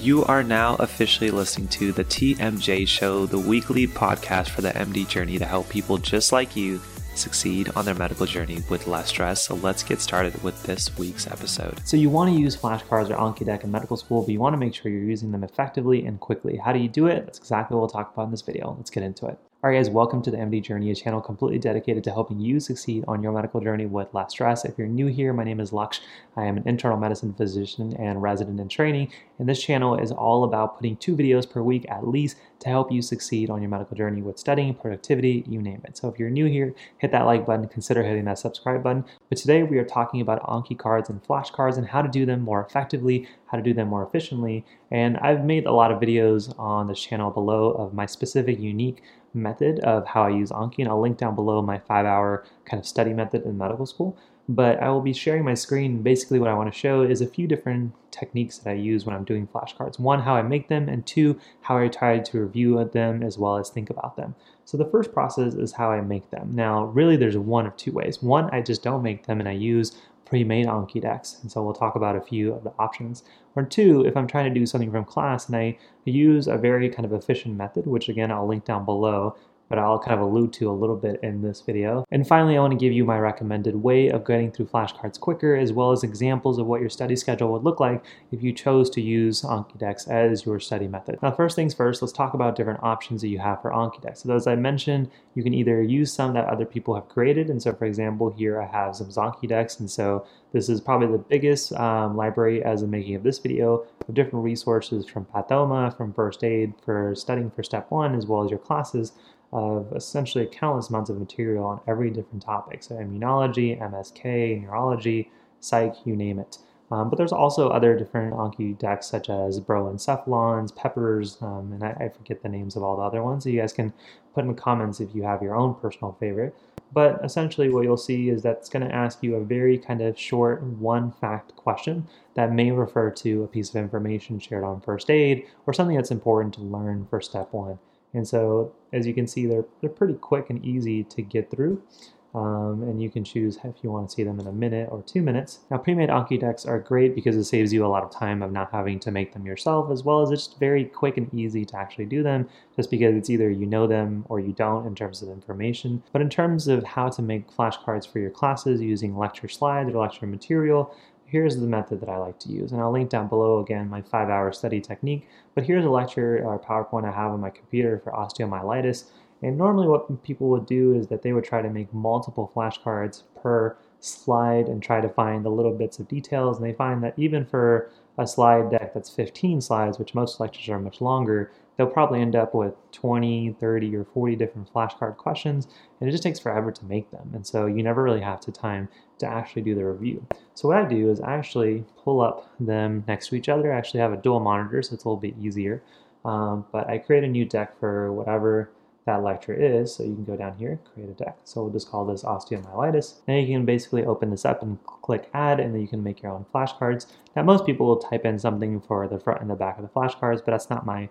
You are now officially listening to the TMJ Show, the weekly podcast for the MD journey to help people just like you succeed on their medical journey with less stress. So let's get started with this week's episode. So you want to use flashcards or Anki Deck in medical school, but you want to make sure you're using them effectively and quickly. How do you do it? That's exactly what we'll talk about in this video. Let's get into it. Alright guys, welcome to the MD Journey, a channel completely dedicated to helping you succeed on your medical journey with less stress. If you're new here, my name is Laksh. I am an internal medicine physician and resident in training, and this channel is all about putting two videos per week at least to help you succeed on your medical journey with studying, productivity, you name it. So if you're new here, hit that like button, consider hitting that subscribe button. But today we are talking about Anki cards and flashcards and how to do them more effectively, how to do them more efficiently. And I've made a lot of videos on this channel below of my specific unique method of how I use Anki, and I'll link down below my five hour kind of study method in medical school. But I will be sharing my screen. Basically, what I want to show is a few different techniques that I use when I'm doing flashcards. One, how I make them, and two, how I try to review them as well as think about them. So the first process is how I make them. Now, really, there's one of two ways. One, I just don't make them and I use pre-made Anki decks, and so we'll talk about a few of the options. Or two, if I'm trying to do something from class and I use a very kind of efficient method, which again I'll link down below, but I'll kind of allude to a little bit in this video. And finally, I want to give you my recommended way of getting through flashcards quicker, as well as examples of what your study schedule would look like if you chose to use Anki as your study method. Now, first things first, let's talk about different options that you have for Anki So as I mentioned, you can either use some that other people have created. And so for example, here I have some Zanki decks. And so this is probably the biggest um, library as the making of this video of different resources from Pathoma, from first aid for studying for step one, as well as your classes of essentially countless amounts of material on every different topic. So immunology, MSK, neurology, psych, you name it. Um, but there's also other different Anki decks such as Brosencephalons, Peppers, um, and I, I, forget the names of all the other ones. So you guys can put in the comments if you have your own personal favorite. But essentially what you'll see is that it's going to ask you a very kind of short one fact question that may refer to a piece of information shared on first aid or something that's important to learn for step one. And so as you can see, they're, they're pretty quick and easy to get through. Um, and you can choose if you want to see them in a minute or two minutes. Now, pre-made Anki decks are great because it saves you a lot of time of not having to make them yourself, as well as it's very quick and easy to actually do them, just because it's either you know them or you don't in terms of information. But in terms of how to make flashcards for your classes using lecture slides or lecture material, here's the method that I like to use. And I'll link down below again my five hour study technique. But here's a lecture or PowerPoint I have on my computer for osteomyelitis. And normally what people would do is that they would try to make multiple flashcards per slide and try to find the little bits of details. And they find that even for a slide deck that's 15 slides, which most lectures are much longer, they'll probably end up with 20, 30, or 40 different flashcard questions, and it just takes forever to make them. And so you never really have the time to actually do the review. So what I do is I actually pull up them next to each other. I actually have a dual monitor, so it's a little bit easier. Um, but I create a new deck for whatever that lecture is. So you can go down here, create a deck. So we'll just call this osteomyelitis. Now you can basically open this up and click add, and then you can make your own flashcards. Now most people will type in something for the front and the back of the flashcards, but that's not my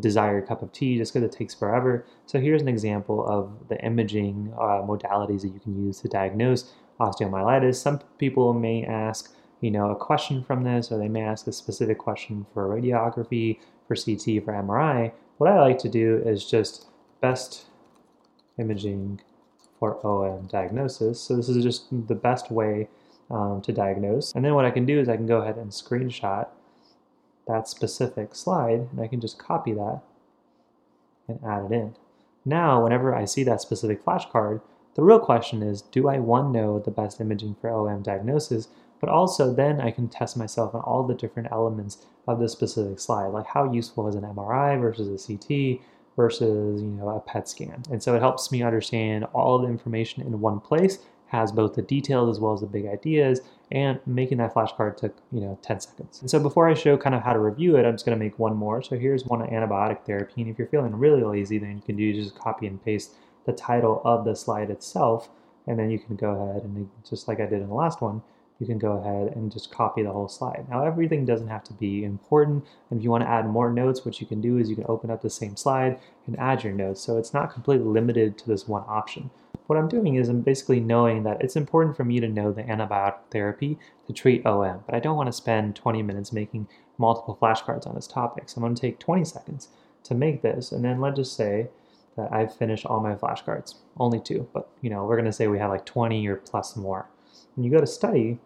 desired cup of tea just because it takes forever. So here's an example of the imaging uh, modalities that you can use to diagnose osteomyelitis. Some people may ask, you know, a question from this, or they may ask a specific question for radiography, for CT, for MRI. What I like to do is just best imaging for OM diagnosis. So this is just the best way um, to diagnose. And then what I can do is I can go ahead and screenshot that specific slide, and I can just copy that and add it in. Now, whenever I see that specific flashcard, the real question is, do I one know the best imaging for OM diagnosis, but also then I can test myself on all the different elements of the specific slide, like how useful is an MRI versus a CT versus you know a PET scan. And so it helps me understand all the information in one place has both the details as well as the big ideas, and making that flashcard took, you know, 10 seconds. And so before I show kind of how to review it, I'm just gonna make one more. So here's one on antibiotic therapy, and if you're feeling really lazy, then you can do just copy and paste the title of the slide itself, and then you can go ahead and just like I did in the last one, you can go ahead and just copy the whole slide. Now, everything doesn't have to be important. And if you want to add more notes, what you can do is you can open up the same slide and add your notes. So it's not completely limited to this one option. What I'm doing is I'm basically knowing that it's important for me to know the antibiotic therapy to treat OM, but I don't want to spend 20 minutes making multiple flashcards on this topic. So I'm going to take 20 seconds to make this, and then let's just say that I've finished all my flashcards. Only two, but you know, we're going to say we have like 20 or plus more. When you go to study,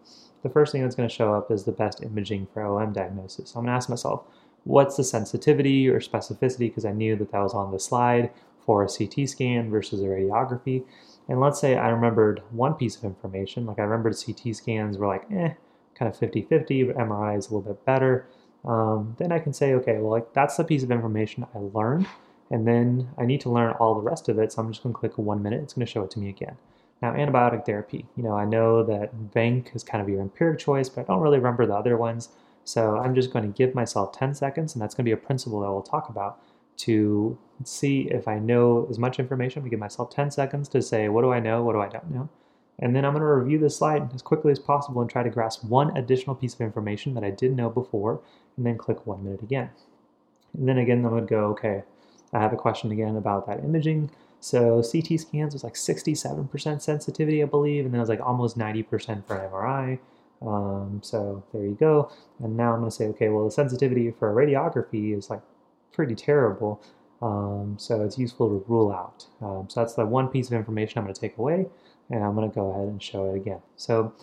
the first thing that's going to show up is the best imaging for OM diagnosis. So I'm going to ask myself, what's the sensitivity or specificity? Because I knew that that was on the slide for a CT scan versus a radiography. And let's say I remembered one piece of information, like I remembered CT scans were like, eh, kind of 50 50, but MRI is a little bit better. Um, then I can say, okay, well, like that's the piece of information I learned. And then I need to learn all the rest of it. So I'm just going to click one minute. It's going to show it to me again. Now, antibiotic therapy. You know, I know that vanc is kind of your empiric choice, but I don't really remember the other ones. So I'm just going to give myself 10 seconds, and that's going to be a principle that we'll talk about to see if I know as much information. We give myself 10 seconds to say, what do I know? What do I don't know? And then I'm going to review the slide as quickly as possible and try to grasp one additional piece of information that I didn't know before, and then click one minute again. And then again, going to go, okay, I have a question again about that imaging. So CT scans was like 67% sensitivity, I believe, and then it was like almost 90% for MRI. Um, so there you go. And now I'm going to say, okay, well, the sensitivity for radiography is like pretty terrible. Um, so it's useful to rule out. Um, so that's the one piece of information I'm going to take away, and I'm going to go ahead and show it again. So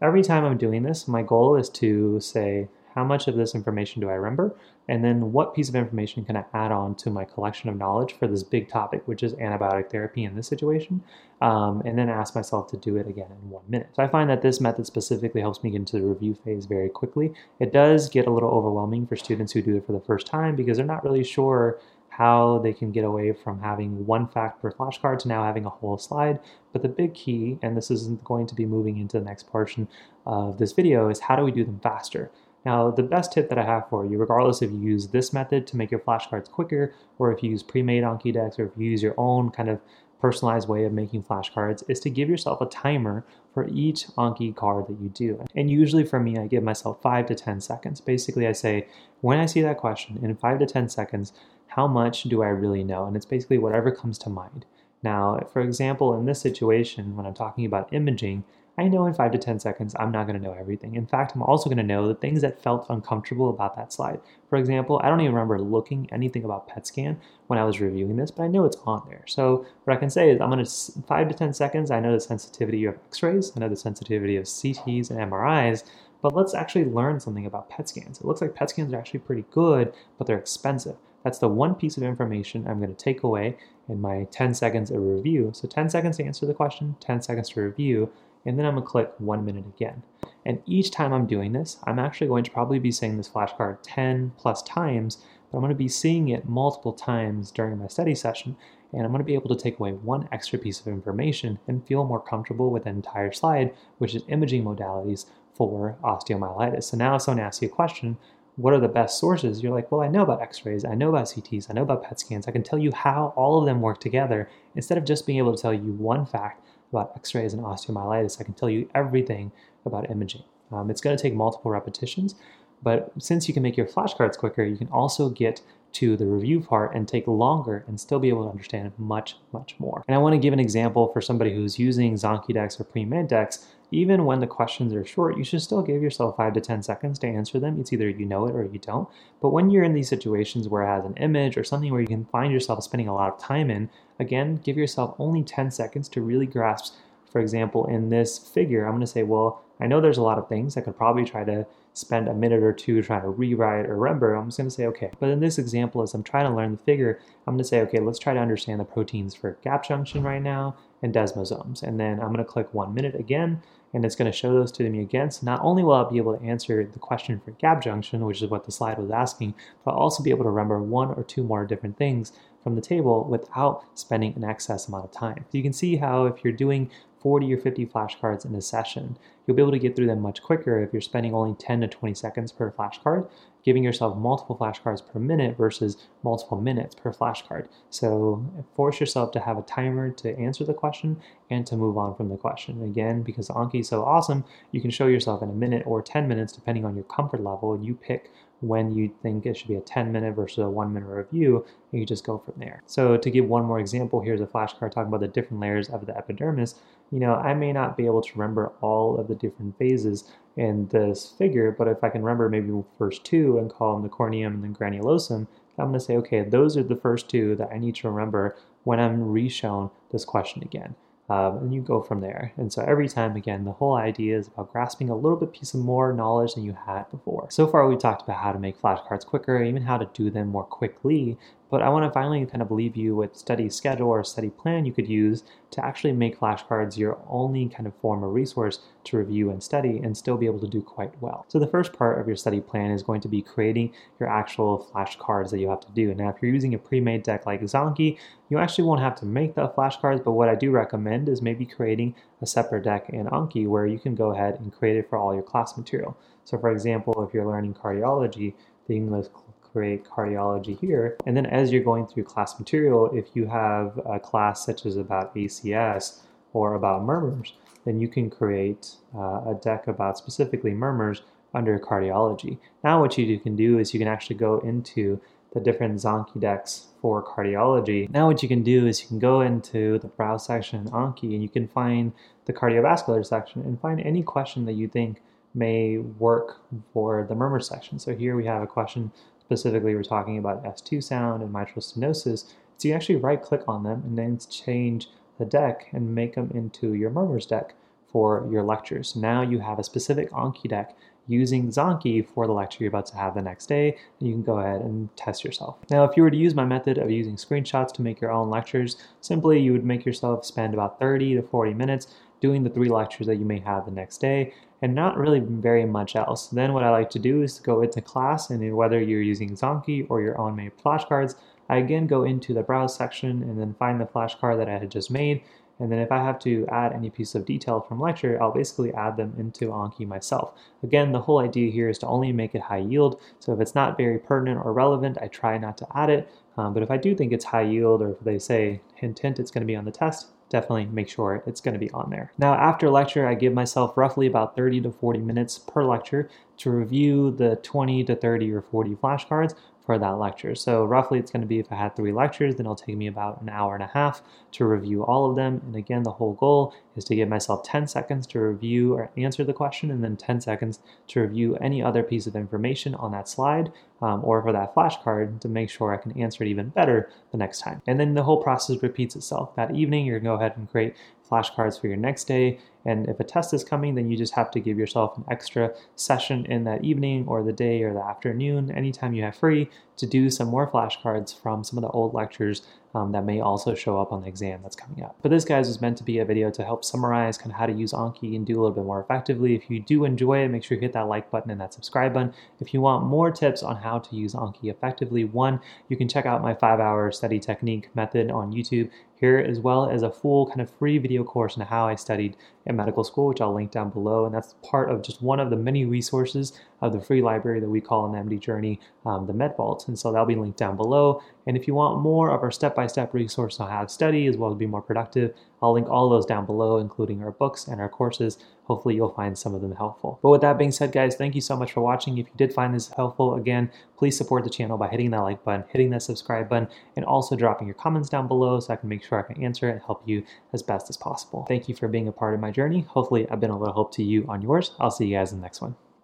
every time I'm doing this, my goal is to say, how much of this information do I remember? And then what piece of information can I add on to my collection of knowledge for this big topic, which is antibiotic therapy in this situation? Um, and then ask myself to do it again in one minute. So I find that this method specifically helps me get into the review phase very quickly. It does get a little overwhelming for students who do it for the first time because they're not really sure how they can get away from having one fact per flashcard to now having a whole slide. But the big key, and this isn't going to be moving into the next portion of this video, is how do we do them faster? Now, the best tip that I have for you, regardless if you use this method to make your flashcards quicker, or if you use pre-made Anki decks, or if you use your own kind of personalized way of making flashcards, is to give yourself a timer for each Anki card that you do. And usually for me, I give myself five to 10 seconds. Basically, I say, when I see that question, in five to 10 seconds, how much do I really know? And it's basically whatever comes to mind. Now, for example, in this situation, when I'm talking about imaging, I know in five to 10 seconds, I'm not to know everything. In fact, I'm also to know the things that felt uncomfortable about that slide. For example, I don't even remember looking anything about PET scan when I was reviewing this, but I know it's on there. So what I can say is I'm to, five to 10 seconds, I know the sensitivity of x-rays, I know the sensitivity of CTs and MRIs, but let's actually learn something about PET scans. It looks like PET scans are actually pretty good, but they're expensive. That's the one piece of information I'm going to take away in my 10 seconds of review. So 10 seconds to answer the question, 10 seconds to review, and then I'm gonna click one minute again. And each time I'm doing this, I'm actually going to probably be saying this flashcard 10 plus times, but I'm gonna be seeing it multiple times during my study session, and I'm gonna be able to take away one extra piece of information and feel more comfortable with the entire slide, which is imaging modalities for osteomyelitis. So now if someone asks you a question, what are the best sources? You're like, well, I know about x-rays, I know about CTs, I know about PET scans. I can tell you how all of them work together instead of just being able to tell you one fact about x-rays and osteomyelitis. I can tell you everything about imaging. Um, it's going to take multiple repetitions, but since you can make your flashcards quicker, you can also get to the review part and take longer and still be able to understand much, much more. And I want to give an example for somebody who's using Zanki decks or pre-made decks. Even when the questions are short, you should still give yourself five to 10 seconds to answer them. It's either you know it or you don't. But when you're in these situations where it has an image or something where you can find yourself spending a lot of time in, again, give yourself only 10 seconds to really grasp. For example, in this figure, I'm going to say, well, I know there's a lot of things. I could probably try to spend a minute or two trying to rewrite or remember. I'm just going to say, okay. But in this example, as I'm trying to learn the figure, I'm going to say, okay, let's try to understand the proteins for gap junction right now and desmosomes. And then I'm going to click one minute again, and it's going to show those to me again. So not only will I be able to answer the question for gap junction, which is what the slide was asking, but I'll also be able to remember one or two more different things from the table without spending an excess amount of time. So you can see how if you're doing 40 or 50 flashcards in a session. You'll be able to get through them much quicker if you're spending only 10 to 20 seconds per flashcard, giving yourself multiple flashcards per minute versus multiple minutes per flashcard. So force yourself to have a timer to answer the question and to move on from the question. Again, because Anki is so awesome, you can show yourself in a minute or 10 minutes, depending on your comfort level. And you pick when you think it should be a 10 minute versus a one minute review, and you just go from there. So to give one more example, here's a flashcard talking about the different layers of the epidermis. You know, I may not be able to remember all of the different phases in this figure, but if I can remember maybe the first two and call them the corneum and the granulosum, I'm to say, okay, those are the first two that I need to remember when I'm re-shown this question again. Um, and you go from there. And so every time, again, the whole idea is about grasping a little bit piece of more knowledge than you had before. So far, we've talked about how to make flashcards quicker, even how to do them more quickly. But I want to finally kind of leave you with study schedule or study plan you could use to actually make flashcards your only kind of form of resource to review and study and still be able to do quite well. So the first part of your study plan is going to be creating your actual flashcards that you have to do. Now, if you're using a pre-made deck like Zanki, you actually won't have to make the flashcards, but what I do recommend is maybe creating a separate deck in Anki where you can go ahead and create it for all your class material. So for example, if you're learning cardiology, the English create cardiology here. And then as you're going through class material, if you have a class such as about ACS or about murmurs, then you can create uh, a deck about specifically murmurs under cardiology. Now what you can do is you can actually go into the different Zanki decks for cardiology. Now what you can do is you can go into the browse section in Anki and you can find the cardiovascular section and find any question that you think may work for the murmur section. So here we have a question Specifically, we're talking about S2 sound and mitral stenosis. So you actually right click on them and then change the deck and make them into your murmurs deck for your lectures. Now you have a specific Anki deck using Zanki for the lecture you're about to have the next day, you can go ahead and test yourself. Now, if you were to use my method of using screenshots to make your own lectures, simply you would make yourself spend about 30 to 40 minutes doing the three lectures that you may have the next day and not really very much else. Then what I like to do is go into class and whether you're using Zanki or your own made flashcards, I again go into the browse section and then find the flashcard that I had just made. And then if I have to add any piece of detail from lecture, I'll basically add them into Anki myself. Again, the whole idea here is to only make it high yield. So if it's not very pertinent or relevant, I try not to add it. Um, but if I do think it's high yield or if they say hint hint it's going to be on the test, definitely make sure it's going to be on there. Now, after lecture, I give myself roughly about 30 to 40 minutes per lecture to review the 20 to 30 or 40 flashcards for that lecture. So roughly it's going to be if I had three lectures, then it'll take me about an hour and a half to review all of them. And again, the whole goal is to give myself 10 seconds to review or answer the question and then 10 seconds to review any other piece of information on that slide um, or for that flashcard to make sure I can answer it even better the next time. And then the whole process repeats itself. That evening, you're going to go ahead and create flashcards for your next day. And if a test is coming, then you just have to give yourself an extra session in that evening or the day or the afternoon, anytime you have free, to do some more flashcards from some of the old lectures um, that may also show up on the exam that's coming up. But this, guys, was meant to be a video to help summarize kind of how to use Anki and do a little bit more effectively. If you do enjoy it, make sure you hit that like button and that subscribe button. If you want more tips on how to use Anki effectively, one, you can check out my five-hour study technique method on YouTube here, as well as a full kind of free video course on how I studied at medical school, which I'll link down below. And that's part of just one of the many resources of the free library that we call the MD Journey, um, the MedVault. And so that'll be linked down below. And if you want more of our step-by-step resource on how to study as well as be more productive, I'll link all those down below, including our books and our courses. Hopefully you'll find some of them helpful. But with that being said, guys, thank you so much for watching. If you did find this helpful, again, please support the channel by hitting that like button, hitting that subscribe button, and also dropping your comments down below so I can make sure I can answer and help you as best as possible. Thank you for being a part of my journey. Hopefully I've been a little help to you on yours. I'll see you guys in the next one.